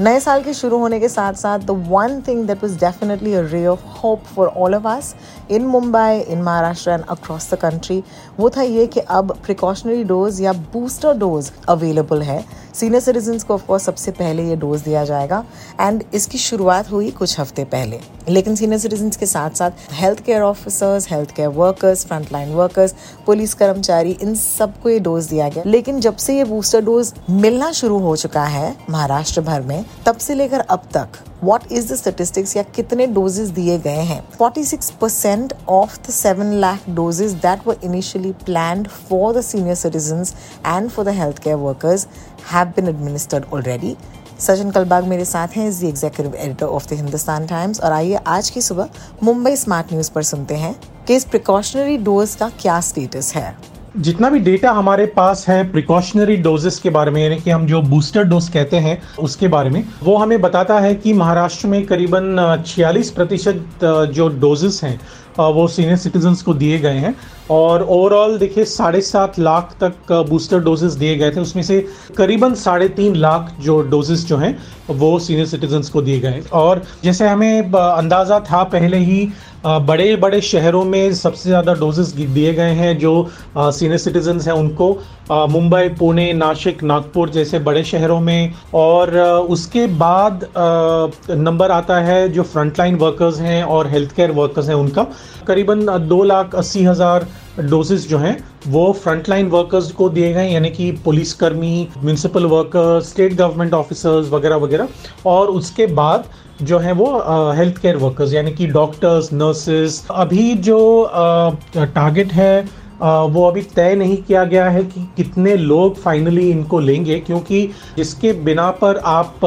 नए साल के शुरू होने के साथ साथ the one thing that was definitely a ray of hope for all of us in Mumbai in Maharashtra and across the country वो था ये कि अब प्रिकॉशनरी डोज या बूस्टर डोज अवेलेबल है। सीनियर सिटीजन्स को ऑफकोर्स सबसे पहले ये डोज दिया जाएगा। एंड इसकी शुरुआत हुई कुछ हफ़्ते पहले। लेकिन सीनियर सिटीजन के साथ साथ health care officers health care workers frontline workers police कर्मचारी, इन सबको ये डोज दिया गया। लेकिन जब से ये बूस्टर डोज मिलना शुरू हो चुका है, महाराष्ट्र भर में तब से लेकर अब तक वॉट इज़ द या कितने डोजेस दिए गए हैं? 46 percent of the seven lakh doses that were initially plan for the senior citizen and for the health care workers have been administered already Sachin Kalbag मेरे साथ हैं is the executive editor of the Hindustan Times और आइए आज की सुबह Mumbai smart news पर सुनते हैं कि इस प्रिकॉशनरी डोज का क्या स्टेटस है। जितना भी डेटा हमारे पास है प्रिकॉशनरी डोजेस के बारे में, यानी कि हम जो बूस्टर डोज कहते हैं, उसके बारे में, वो हमें बताता है कि महाराष्ट्र में करीबन छियालीस प्रतिशत जो डोजेस हैं वो सीनियर सिटीजन्स को दिए गए हैं। और ओवरऑल देखिए, साढ़े सात लाख तक बूस्टर डोजेस दिए गए थे। उसमें से करीबन साढ़े तीन लाख जो डोजेस जो हैं, वो सीनियर सिटीजन्स को दिए गए। और जैसे हमें अंदाज़ा था पहले ही बड़े बड़े शहरों में सबसे ज़्यादा डोजेस दिए गए हैं जो सीनियर सिटीजन्स हैं उनको। मुंबई, पुणे नासिक नागपुर जैसे बड़े शहरों में। और उसके बाद नंबर आता है जो फ्रंटलाइन वर्कर्स हैं और हेल्थ केयर वर्कर्स हैं उनका। करीबन दो लाख अस्सी हज़ार डोजेस जो हैं, वो फ्रंटलाइन वर्कर्स को दिए गए, यानी कि पुलिसकर्मी municipal workers state government officers वगैरह वगैरह, और उसके बाद जो है वो हेल्थ केयर वर्कर्स यानी कि डॉक्टर्स नर्सेस अभी जो टारगेट है वो अभी तय नहीं किया गया है कि कितने लोग फाइनली इनको लेंगे, क्योंकि इसके बिना पर आप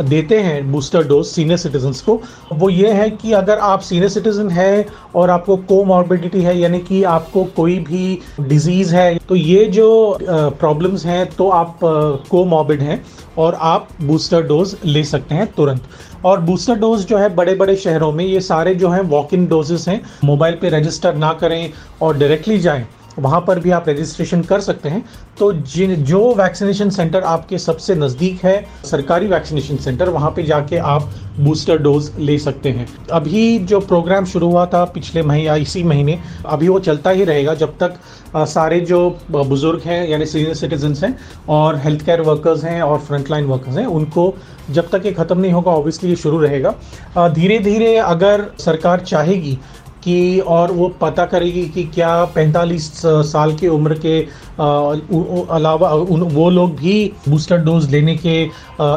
देते हैं बूस्टर डोज सीनियर सिटीजन्स को, वो ये है कि अगर आप सीनियर सिटीजन है और आपको कोमॉर्बिडिटी है, यानी कि आपको कोई भी डिज़ीज़ है तो ये जो प्रॉब्लम्स हैं तो आप कोमॉर्बिड हैं और आप बूस्टर डोज ले सकते हैं तुरंत। और बूस्टर डोज जो है बड़े बड़े शहरों में ये सारे जो हैं वॉक इन डोजेस हैं मोबाइल पे रजिस्टर ना करें और डायरेक्टली जाएँ। वहाँ पर भी आप रजिस्ट्रेशन कर सकते हैं। तो जिन, जो वैक्सीनेशन सेंटर आपके सबसे नज़दीक है, सरकारी वैक्सीनेशन सेंटर वहाँ पे जाके आप बूस्टर डोज ले सकते हैं। अभी जो प्रोग्राम शुरू हुआ था पिछले महीने या इसी महीने, अभी वो चलता ही रहेगा जब तक सारे जो बुज़ुर्ग हैं, यानी सीनियर सिटीजन्स हैं, और हेल्थ केयर वर्कर्स हैं, और फ्रंटलाइन वर्कर्स हैं, उनको जब तक ये ख़त्म नहीं होगा ऑब्वियसली ये शुरू रहेगा। धीरे धीरे अगर सरकार चाहेगी कि और वो पता करेगी कि क्या 45 साल की उम्र के अलावा वो लोग भी बूस्टर डोज लेने के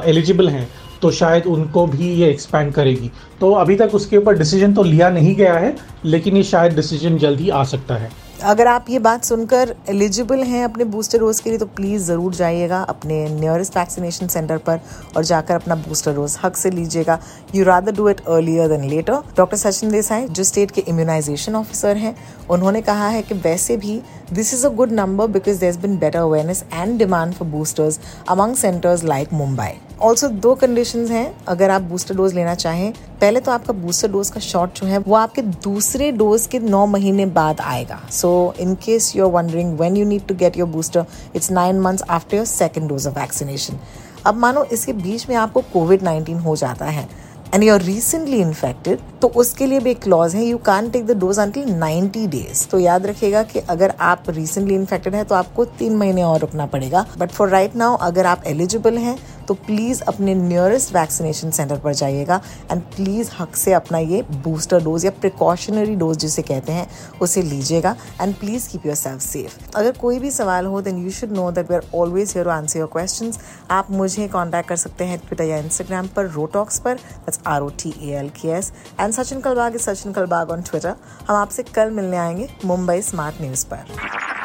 एलिजिबल हैं तो शायद उनको भी ये एक्सपेंड करेगी। तो अभी तक उसके ऊपर डिसीज़न तो लिया नहीं गया है, लेकिन ये शायद डिसीज़न जल्दी आ सकता है। अगर आप ये बात सुनकर एलिजिबल हैं अपने बूस्टर डोज के लिए तो प्लीज़ ज़रूर जाइएगा अपने नियरेस्ट वैक्सीनेशन सेंटर पर और जाकर अपना बूस्टर डोज हक से लीजिएगा। You rather do it earlier than later doctor Sachin Desai जो स्टेट के इम्यूनाइजेशन ऑफिसर हैं, उन्होंने कहा है कि वैसे भी this is a good number because there is been better awareness and demand for boosters among centres like Mumbai also दो कंडीशन हैं, अगर आप बूस्टर डोज लेना चाहें। पहले तो आपका बूस्टर डोज का शॉट जो है, वो आपके दूसरे डोज के नौ महीने बाद आएगा। So in case you are wondering when you need to get your booster it's nine months after your second dose of vaccination अब मानो इसके बीच में आपको कोविड नाइन्टीन हो जाता है and you are recently infected तो उसके लिए भी एक क्लॉज है you can take the dose until 90 days तो याद रखिएगा कि अगर आप रिसेंटली इन्फेक्टेड है तो आपको तीन महीने और रुकना पड़ेगा। बट फॉर राइट नाउ अगर आप एलिजिबल हैं तो प्लीज़ अपने नियरेस्ट वैक्सीनेशन सेंटर पर जाइएगा एंड प्लीज़ हक से अपना ये बूस्टर डोज या प्रिकॉशनरी डोज जिसे कहते हैं, उसे लीजिएगा and please keep yourself safe अगर कोई भी सवाल हो then you should know that we are always here to answer your question आप मुझे कॉन्टैक्ट कर सकते हैं ट्विटर या इंस्टाग्राम पर रोटॉक्स पर that's R O T A L K S and Sachin Kalbag is Sachin Kalbag on Twitter हम आपसे कल मिलने आएँगे मुंबई स्मार्ट न्यूज़ पर.